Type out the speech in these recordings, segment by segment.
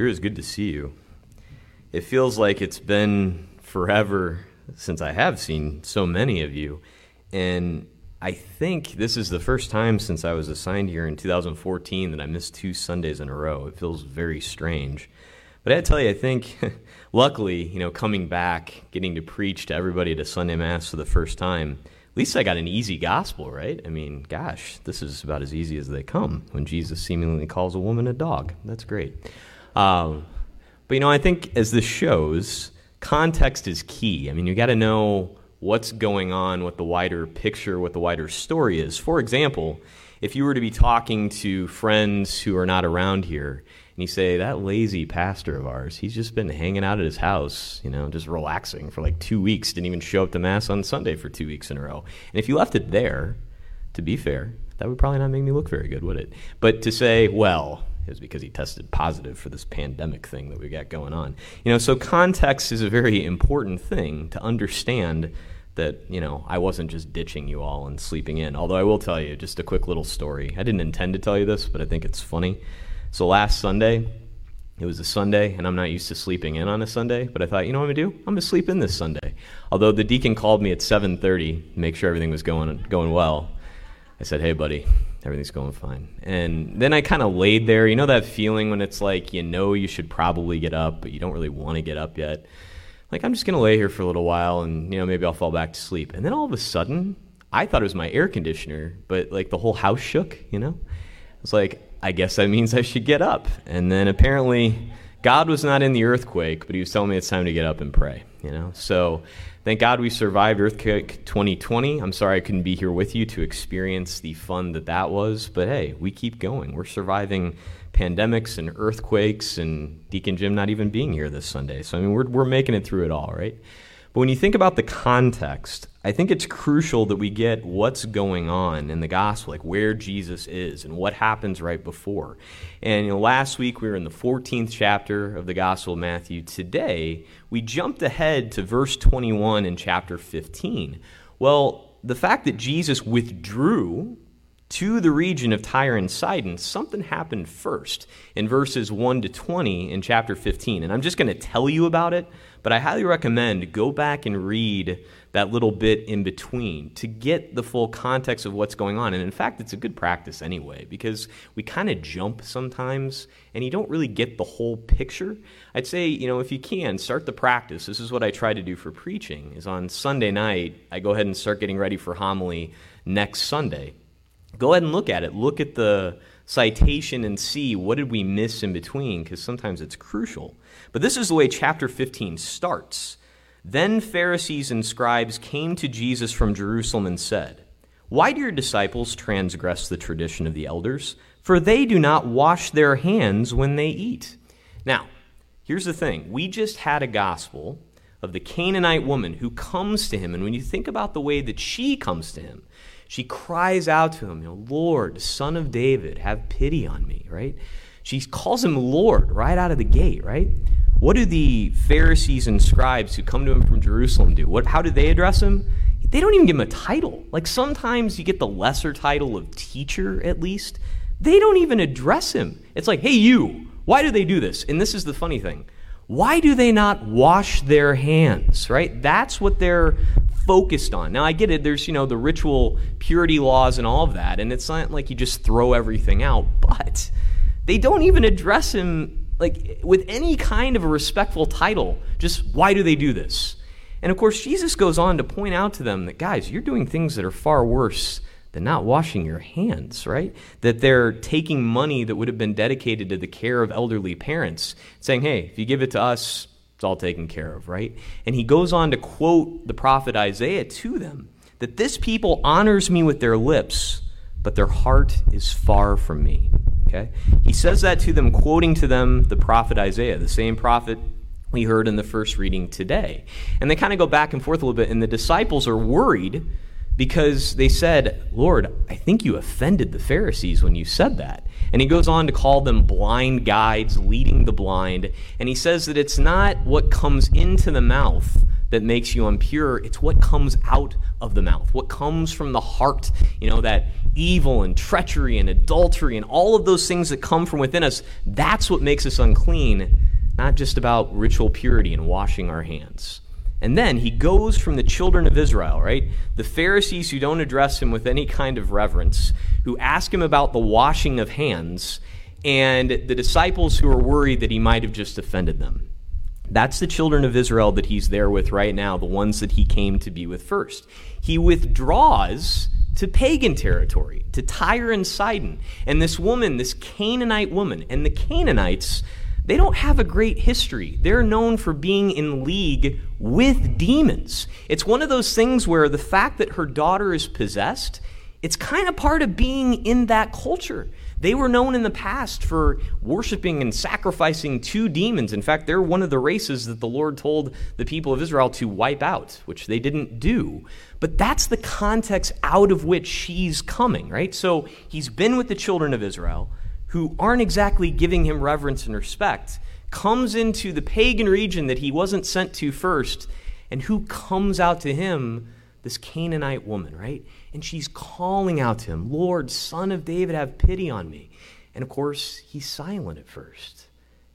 Sure is good to see you. It feels like it's been forever since I have seen so many of you. And I think this is the first time since I was assigned here in 2014 that I missed two Sundays in a row. It feels very strange. But I tell you, I think, luckily, you know, coming back, getting to preach to everybody at a Sunday Mass for the first time, at least I got an easy gospel, right? I mean, gosh, this is about as easy as they come when Jesus seemingly calls a woman a dog. That's great. Um, but you know, I think as this shows, context is key. I mean, you got to know what's going on, what the wider picture, what the wider story is. For example, if you were to be talking to friends who are not around here, and you say, that lazy pastor of ours, he's just been hanging out at his house, you know, just relaxing for like two weeks, didn't even show up to Mass on Sunday for two weeks in a row. And if you left it there, to be fair, that would probably not make me look very good, would it? But to say, well, it was because he tested positive for this pandemic thing that we got going on. You know, so context is a very important thing to understand that, you know, I wasn't just ditching you all and sleeping in. Although I will tell you just a quick little story. I didn't intend to tell you this, but I think it's funny. So last Sunday, it was a Sunday, and I'm not used to sleeping in on a Sunday, but I thought, you know what I'm gonna do? I'm gonna sleep in this Sunday. Although the deacon called me at 7:30 to make sure everything was going going well, I said, "Hey, buddy, everything's going fine. And then I kind of laid there. You know that feeling when it's like you know you should probably get up, but you don't really want to get up yet. Like I'm just gonna lay here for a little while, and you know maybe I'll fall back to sleep. And then all of a sudden, I thought it was my air conditioner, but like the whole house shook. You know, it's like I guess that means I should get up. And then apparently, God was not in the earthquake, but He was telling me it's time to get up and pray. You know, so Thank God we survived Earthquake 2020. I'm sorry I couldn't be here with you to experience the fun that that was, but hey, we keep going. We're surviving pandemics and earthquakes and Deacon Jim not even being here this Sunday. So, I mean, we're, we're making it through it all, right? But when you think about the context, I think it's crucial that we get what's going on in the gospel, like where Jesus is and what happens right before. And you know, last week we were in the 14th chapter of the Gospel of Matthew. Today we jumped ahead to verse 21 in chapter 15. Well, the fact that Jesus withdrew to the region of Tyre and Sidon, something happened first in verses 1 to 20 in chapter 15. And I'm just going to tell you about it, but I highly recommend go back and read that little bit in between to get the full context of what's going on. And in fact, it's a good practice anyway, because we kind of jump sometimes and you don't really get the whole picture. I'd say, you know, if you can, start the practice. This is what I try to do for preaching, is on Sunday night, I go ahead and start getting ready for homily next Sunday go ahead and look at it. Look at the citation and see what did we miss in between because sometimes it's crucial. But this is the way chapter 15 starts. Then Pharisees and scribes came to Jesus from Jerusalem and said, Why do your disciples transgress the tradition of the elders? For they do not wash their hands when they eat. Now, here's the thing we just had a gospel of the Canaanite woman who comes to him, and when you think about the way that she comes to him, she cries out to him, you know, Lord, son of David, have pity on me, right? She calls him Lord right out of the gate, right? What do the Pharisees and scribes who come to him from Jerusalem do? What, how do they address him? They don't even give him a title. Like sometimes you get the lesser title of teacher, at least. They don't even address him. It's like, hey, you, why do they do this? And this is the funny thing. Why do they not wash their hands, right? That's what they're focused on. Now I get it, there's, you know, the ritual purity laws and all of that, and it's not like you just throw everything out, but they don't even address him like with any kind of a respectful title. Just why do they do this? And of course, Jesus goes on to point out to them that guys, you're doing things that are far worse than not washing your hands, right? That they're taking money that would have been dedicated to the care of elderly parents, saying, hey, if you give it to us, it's all taken care of, right? And he goes on to quote the prophet Isaiah to them that this people honors me with their lips, but their heart is far from me. Okay? He says that to them, quoting to them the prophet Isaiah, the same prophet we heard in the first reading today. And they kind of go back and forth a little bit, and the disciples are worried because they said, Lord, I think you offended the Pharisees when you said that. And he goes on to call them blind guides, leading the blind. And he says that it's not what comes into the mouth that makes you impure. It's what comes out of the mouth, what comes from the heart. You know, that evil and treachery and adultery and all of those things that come from within us. That's what makes us unclean, not just about ritual purity and washing our hands. And then he goes from the children of Israel, right? The Pharisees who don't address him with any kind of reverence, who ask him about the washing of hands, and the disciples who are worried that he might have just offended them. That's the children of Israel that he's there with right now, the ones that he came to be with first. He withdraws to pagan territory, to Tyre and Sidon. And this woman, this Canaanite woman, and the Canaanites, they don't have a great history. They're known for being in league with demons. It's one of those things where the fact that her daughter is possessed, it's kind of part of being in that culture. They were known in the past for worshiping and sacrificing to demons. In fact, they're one of the races that the Lord told the people of Israel to wipe out, which they didn't do. But that's the context out of which she's coming, right? So he's been with the children of Israel who aren't exactly giving him reverence and respect, comes into the pagan region that he wasn't sent to first, and who comes out to him? This Canaanite woman, right? and she's calling out to him, Lord, son of David, have pity on me. And of course, he's silent at first.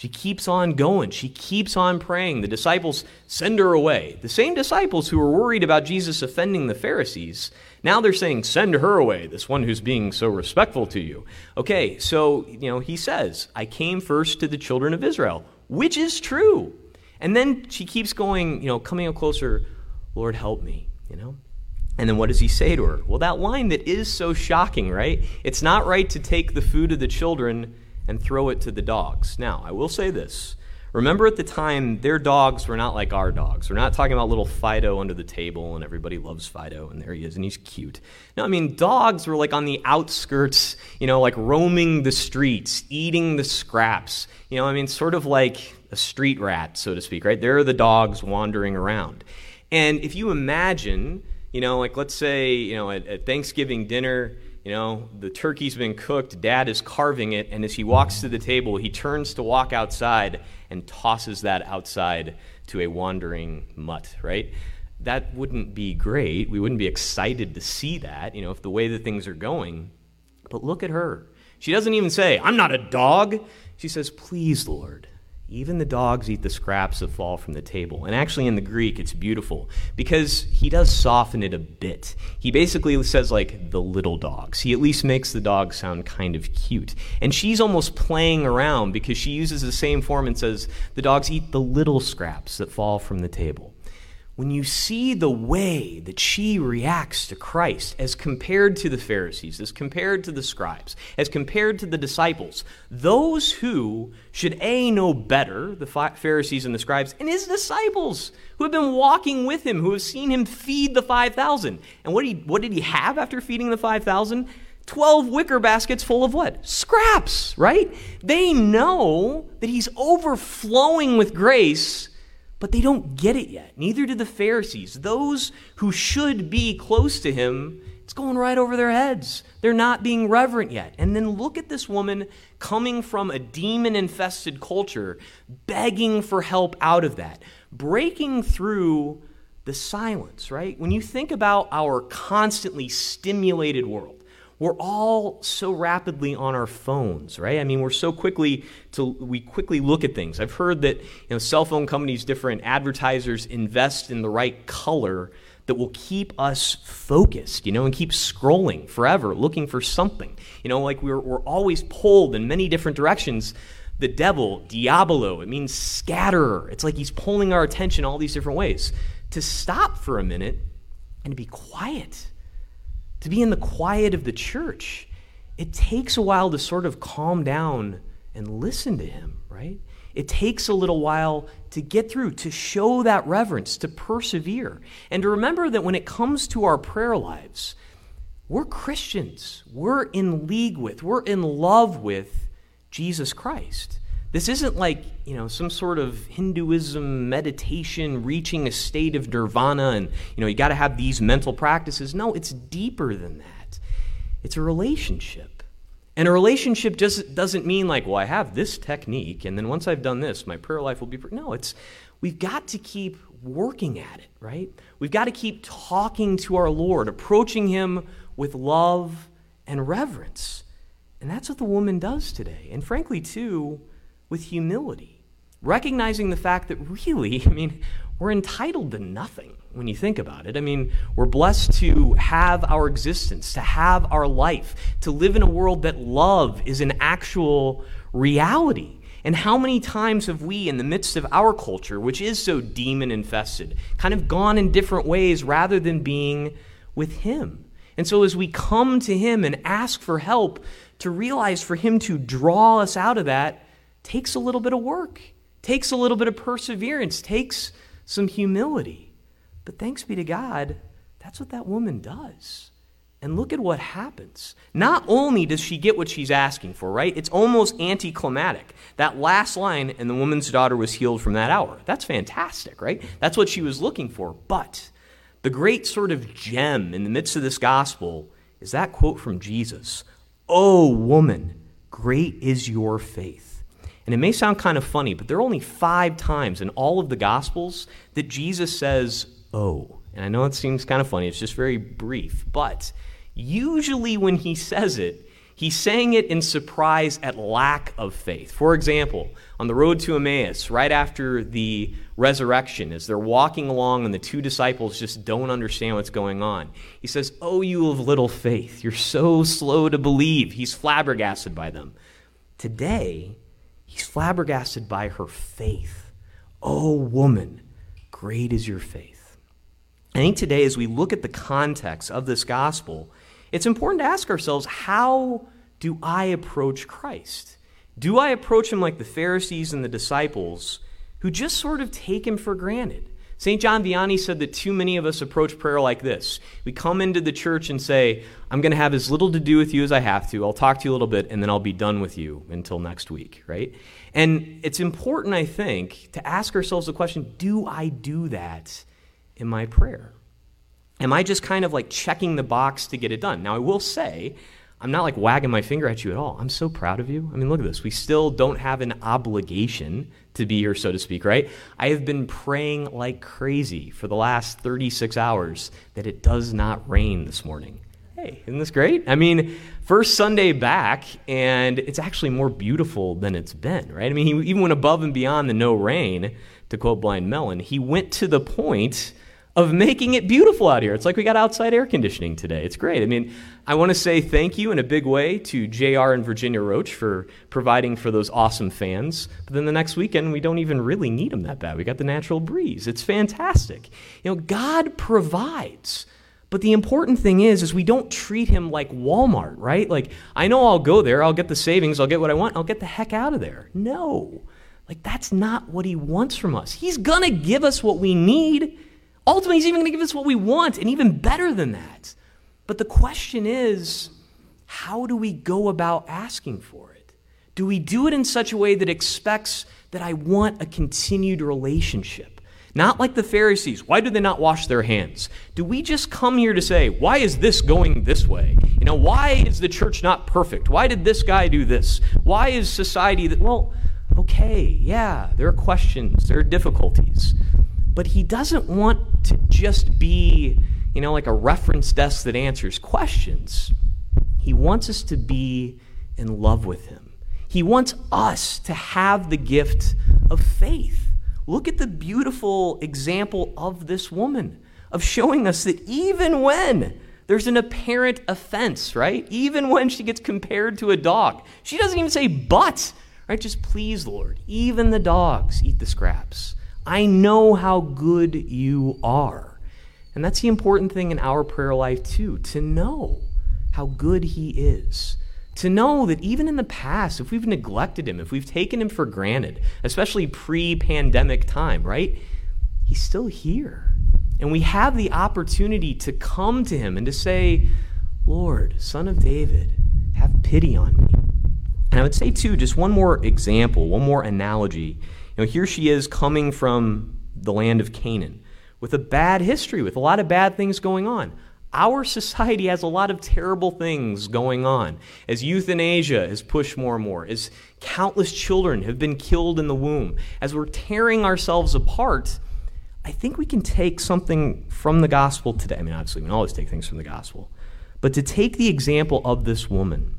She keeps on going. She keeps on praying. The disciples send her away. The same disciples who were worried about Jesus offending the Pharisees, now they're saying, Send her away, this one who's being so respectful to you. Okay, so, you know, he says, I came first to the children of Israel, which is true. And then she keeps going, you know, coming up closer, Lord, help me, you know. And then what does he say to her? Well, that line that is so shocking, right? It's not right to take the food of the children and throw it to the dogs. Now, I will say this. Remember at the time, their dogs were not like our dogs. We're not talking about little Fido under the table and everybody loves Fido and there he is and he's cute. No, I mean, dogs were like on the outskirts, you know, like roaming the streets, eating the scraps. You know, I mean, sort of like a street rat, so to speak, right? There are the dogs wandering around. And if you imagine you know, like let's say, you know, at, at Thanksgiving dinner, you know, the turkey's been cooked, dad is carving it, and as he walks to the table, he turns to walk outside and tosses that outside to a wandering mutt, right? That wouldn't be great. We wouldn't be excited to see that, you know, if the way that things are going. But look at her. She doesn't even say, I'm not a dog. She says, Please, Lord, even the dogs eat the scraps that fall from the table. And actually, in the Greek, it's beautiful because he does soften it a bit. He basically says, like, the little dogs. He at least makes the dog sound kind of cute. And she's almost playing around because she uses the same form and says, the dogs eat the little scraps that fall from the table when you see the way that she reacts to Christ as compared to the Pharisees, as compared to the scribes, as compared to the disciples, those who should A, know better, the Pharisees and the scribes, and his disciples who have been walking with him, who have seen him feed the 5,000. And what, he, what did he have after feeding the 5,000? 12 wicker baskets full of what? Scraps, right? They know that he's overflowing with grace but they don't get it yet. Neither do the Pharisees. Those who should be close to him, it's going right over their heads. They're not being reverent yet. And then look at this woman coming from a demon infested culture, begging for help out of that, breaking through the silence, right? When you think about our constantly stimulated world, we're all so rapidly on our phones, right? I mean, we're so quickly to we quickly look at things. I've heard that you know cell phone companies, different advertisers invest in the right color that will keep us focused, you know, and keep scrolling forever, looking for something. You know, like we're we're always pulled in many different directions. The devil, diabolo, it means scatterer. It's like he's pulling our attention all these different ways. To stop for a minute and to be quiet to be in the quiet of the church, it takes a while to sort of calm down and listen to Him, right? It takes a little while to get through, to show that reverence, to persevere, and to remember that when it comes to our prayer lives, we're Christians. We're in league with, we're in love with Jesus Christ. This isn't like, you know, some sort of Hinduism meditation reaching a state of nirvana and, you know, you got to have these mental practices. No, it's deeper than that. It's a relationship. And a relationship just doesn't mean like, well, I have this technique and then once I've done this, my prayer life will be No, it's we've got to keep working at it, right? We've got to keep talking to our Lord, approaching Him with love and reverence. And that's what the woman does today. And frankly, too, with humility, recognizing the fact that really, I mean, we're entitled to nothing when you think about it. I mean, we're blessed to have our existence, to have our life, to live in a world that love is an actual reality. And how many times have we, in the midst of our culture, which is so demon infested, kind of gone in different ways rather than being with Him? And so, as we come to Him and ask for help, to realize for Him to draw us out of that takes a little bit of work, takes a little bit of perseverance, takes some humility. But thanks be to God, that's what that woman does. And look at what happens. Not only does she get what she's asking for, right? It's almost anticlimactic. That last line, and the woman's daughter was healed from that hour. That's fantastic, right? That's what she was looking for. But the great sort of gem in the midst of this gospel is that quote from Jesus Oh, woman, great is your faith. And it may sound kind of funny, but there are only five times in all of the Gospels that Jesus says, Oh. And I know it seems kind of funny, it's just very brief, but usually when he says it, he's saying it in surprise at lack of faith. For example, on the road to Emmaus, right after the resurrection, as they're walking along and the two disciples just don't understand what's going on, he says, Oh, you of little faith, you're so slow to believe. He's flabbergasted by them. Today, he's flabbergasted by her faith. Oh, woman, great is your faith. I think today, as we look at the context of this gospel, it's important to ask ourselves how do I approach Christ? Do I approach him like the Pharisees and the disciples who just sort of take him for granted? St. John Vianney said that too many of us approach prayer like this. We come into the church and say, I'm going to have as little to do with you as I have to. I'll talk to you a little bit, and then I'll be done with you until next week, right? And it's important, I think, to ask ourselves the question do I do that in my prayer? Am I just kind of like checking the box to get it done? Now, I will say, I'm not like wagging my finger at you at all. I'm so proud of you. I mean, look at this. We still don't have an obligation to be here, so to speak, right? I have been praying like crazy for the last 36 hours that it does not rain this morning. Hey, isn't this great? I mean, first Sunday back, and it's actually more beautiful than it's been, right? I mean, he even went above and beyond the no rain, to quote Blind Melon. He went to the point of making it beautiful out here. It's like we got outside air conditioning today. It's great. I mean, I want to say thank you in a big way to JR and Virginia Roach for providing for those awesome fans. But then the next weekend, we don't even really need them that bad. We got the natural breeze. It's fantastic. You know, God provides. But the important thing is, is we don't treat him like Walmart, right? Like, I know I'll go there, I'll get the savings, I'll get what I want, I'll get the heck out of there. No. Like, that's not what he wants from us. He's going to give us what we need. Ultimately, He's even going to give us what we want, and even better than that. But the question is how do we go about asking for it? Do we do it in such a way that expects that I want a continued relationship? Not like the Pharisees. Why do they not wash their hands? Do we just come here to say, why is this going this way? You know, why is the church not perfect? Why did this guy do this? Why is society that, well, okay, yeah, there are questions, there are difficulties. But he doesn't want to just be, you know, like a reference desk that answers questions. He wants us to be in love with him. He wants us to have the gift of faith. Look at the beautiful example of this woman, of showing us that even when there's an apparent offense, right? Even when she gets compared to a dog, she doesn't even say but, right? Just please, Lord, even the dogs eat the scraps. I know how good you are. And that's the important thing in our prayer life, too, to know how good He is. To know that even in the past, if we've neglected Him, if we've taken Him for granted, especially pre pandemic time, right? He's still here. And we have the opportunity to come to Him and to say, Lord, Son of David, have pity on me. And I would say, too, just one more example, one more analogy know, here she is coming from the land of Canaan with a bad history, with a lot of bad things going on. Our society has a lot of terrible things going on. As euthanasia is pushed more and more, as countless children have been killed in the womb, as we're tearing ourselves apart, I think we can take something from the gospel today. I mean, obviously, we can always take things from the gospel, but to take the example of this woman,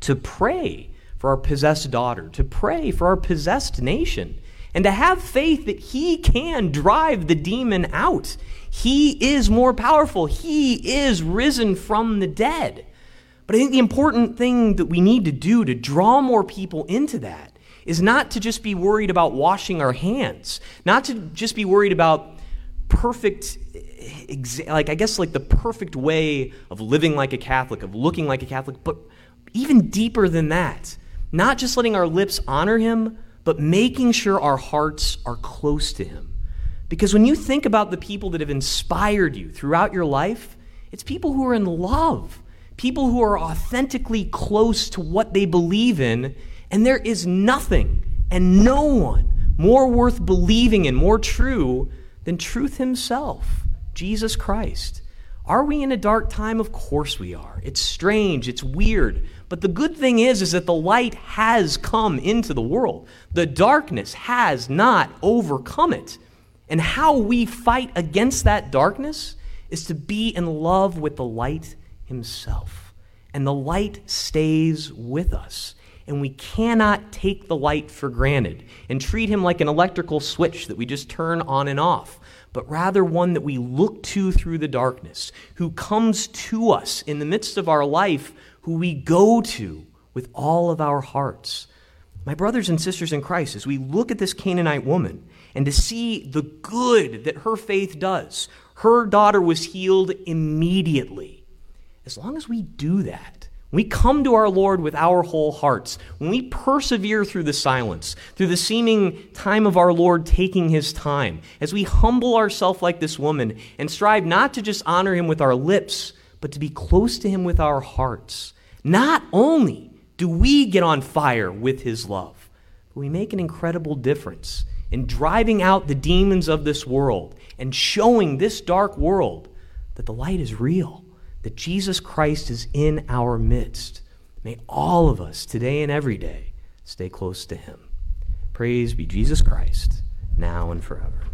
to pray for our possessed daughter, to pray for our possessed nation, and to have faith that He can drive the demon out. He is more powerful, He is risen from the dead. But I think the important thing that we need to do to draw more people into that is not to just be worried about washing our hands, not to just be worried about perfect like I guess like the perfect way of living like a Catholic, of looking like a Catholic, but even deeper than that. Not just letting our lips honor him, but making sure our hearts are close to him. Because when you think about the people that have inspired you throughout your life, it's people who are in love, people who are authentically close to what they believe in and there is nothing and no one more worth believing in, more true than truth himself, Jesus Christ. Are we in a dark time? Of course we are. It's strange, it's weird. But the good thing is is that the light has come into the world. The darkness has not overcome it. And how we fight against that darkness is to be in love with the light himself. And the light stays with us and we cannot take the light for granted and treat him like an electrical switch that we just turn on and off, but rather one that we look to through the darkness, who comes to us in the midst of our life, who we go to with all of our hearts. My brothers and sisters in Christ, as we look at this Canaanite woman and to see the good that her faith does, her daughter was healed immediately. As long as we do that, we come to our Lord with our whole hearts, when we persevere through the silence, through the seeming time of our Lord taking his time, as we humble ourselves like this woman and strive not to just honor him with our lips, but to be close to him with our hearts, not only do we get on fire with his love, but we make an incredible difference in driving out the demons of this world and showing this dark world that the light is real that Jesus Christ is in our midst. May all of us, today and every day, stay close to him. Praise be Jesus Christ, now and forever.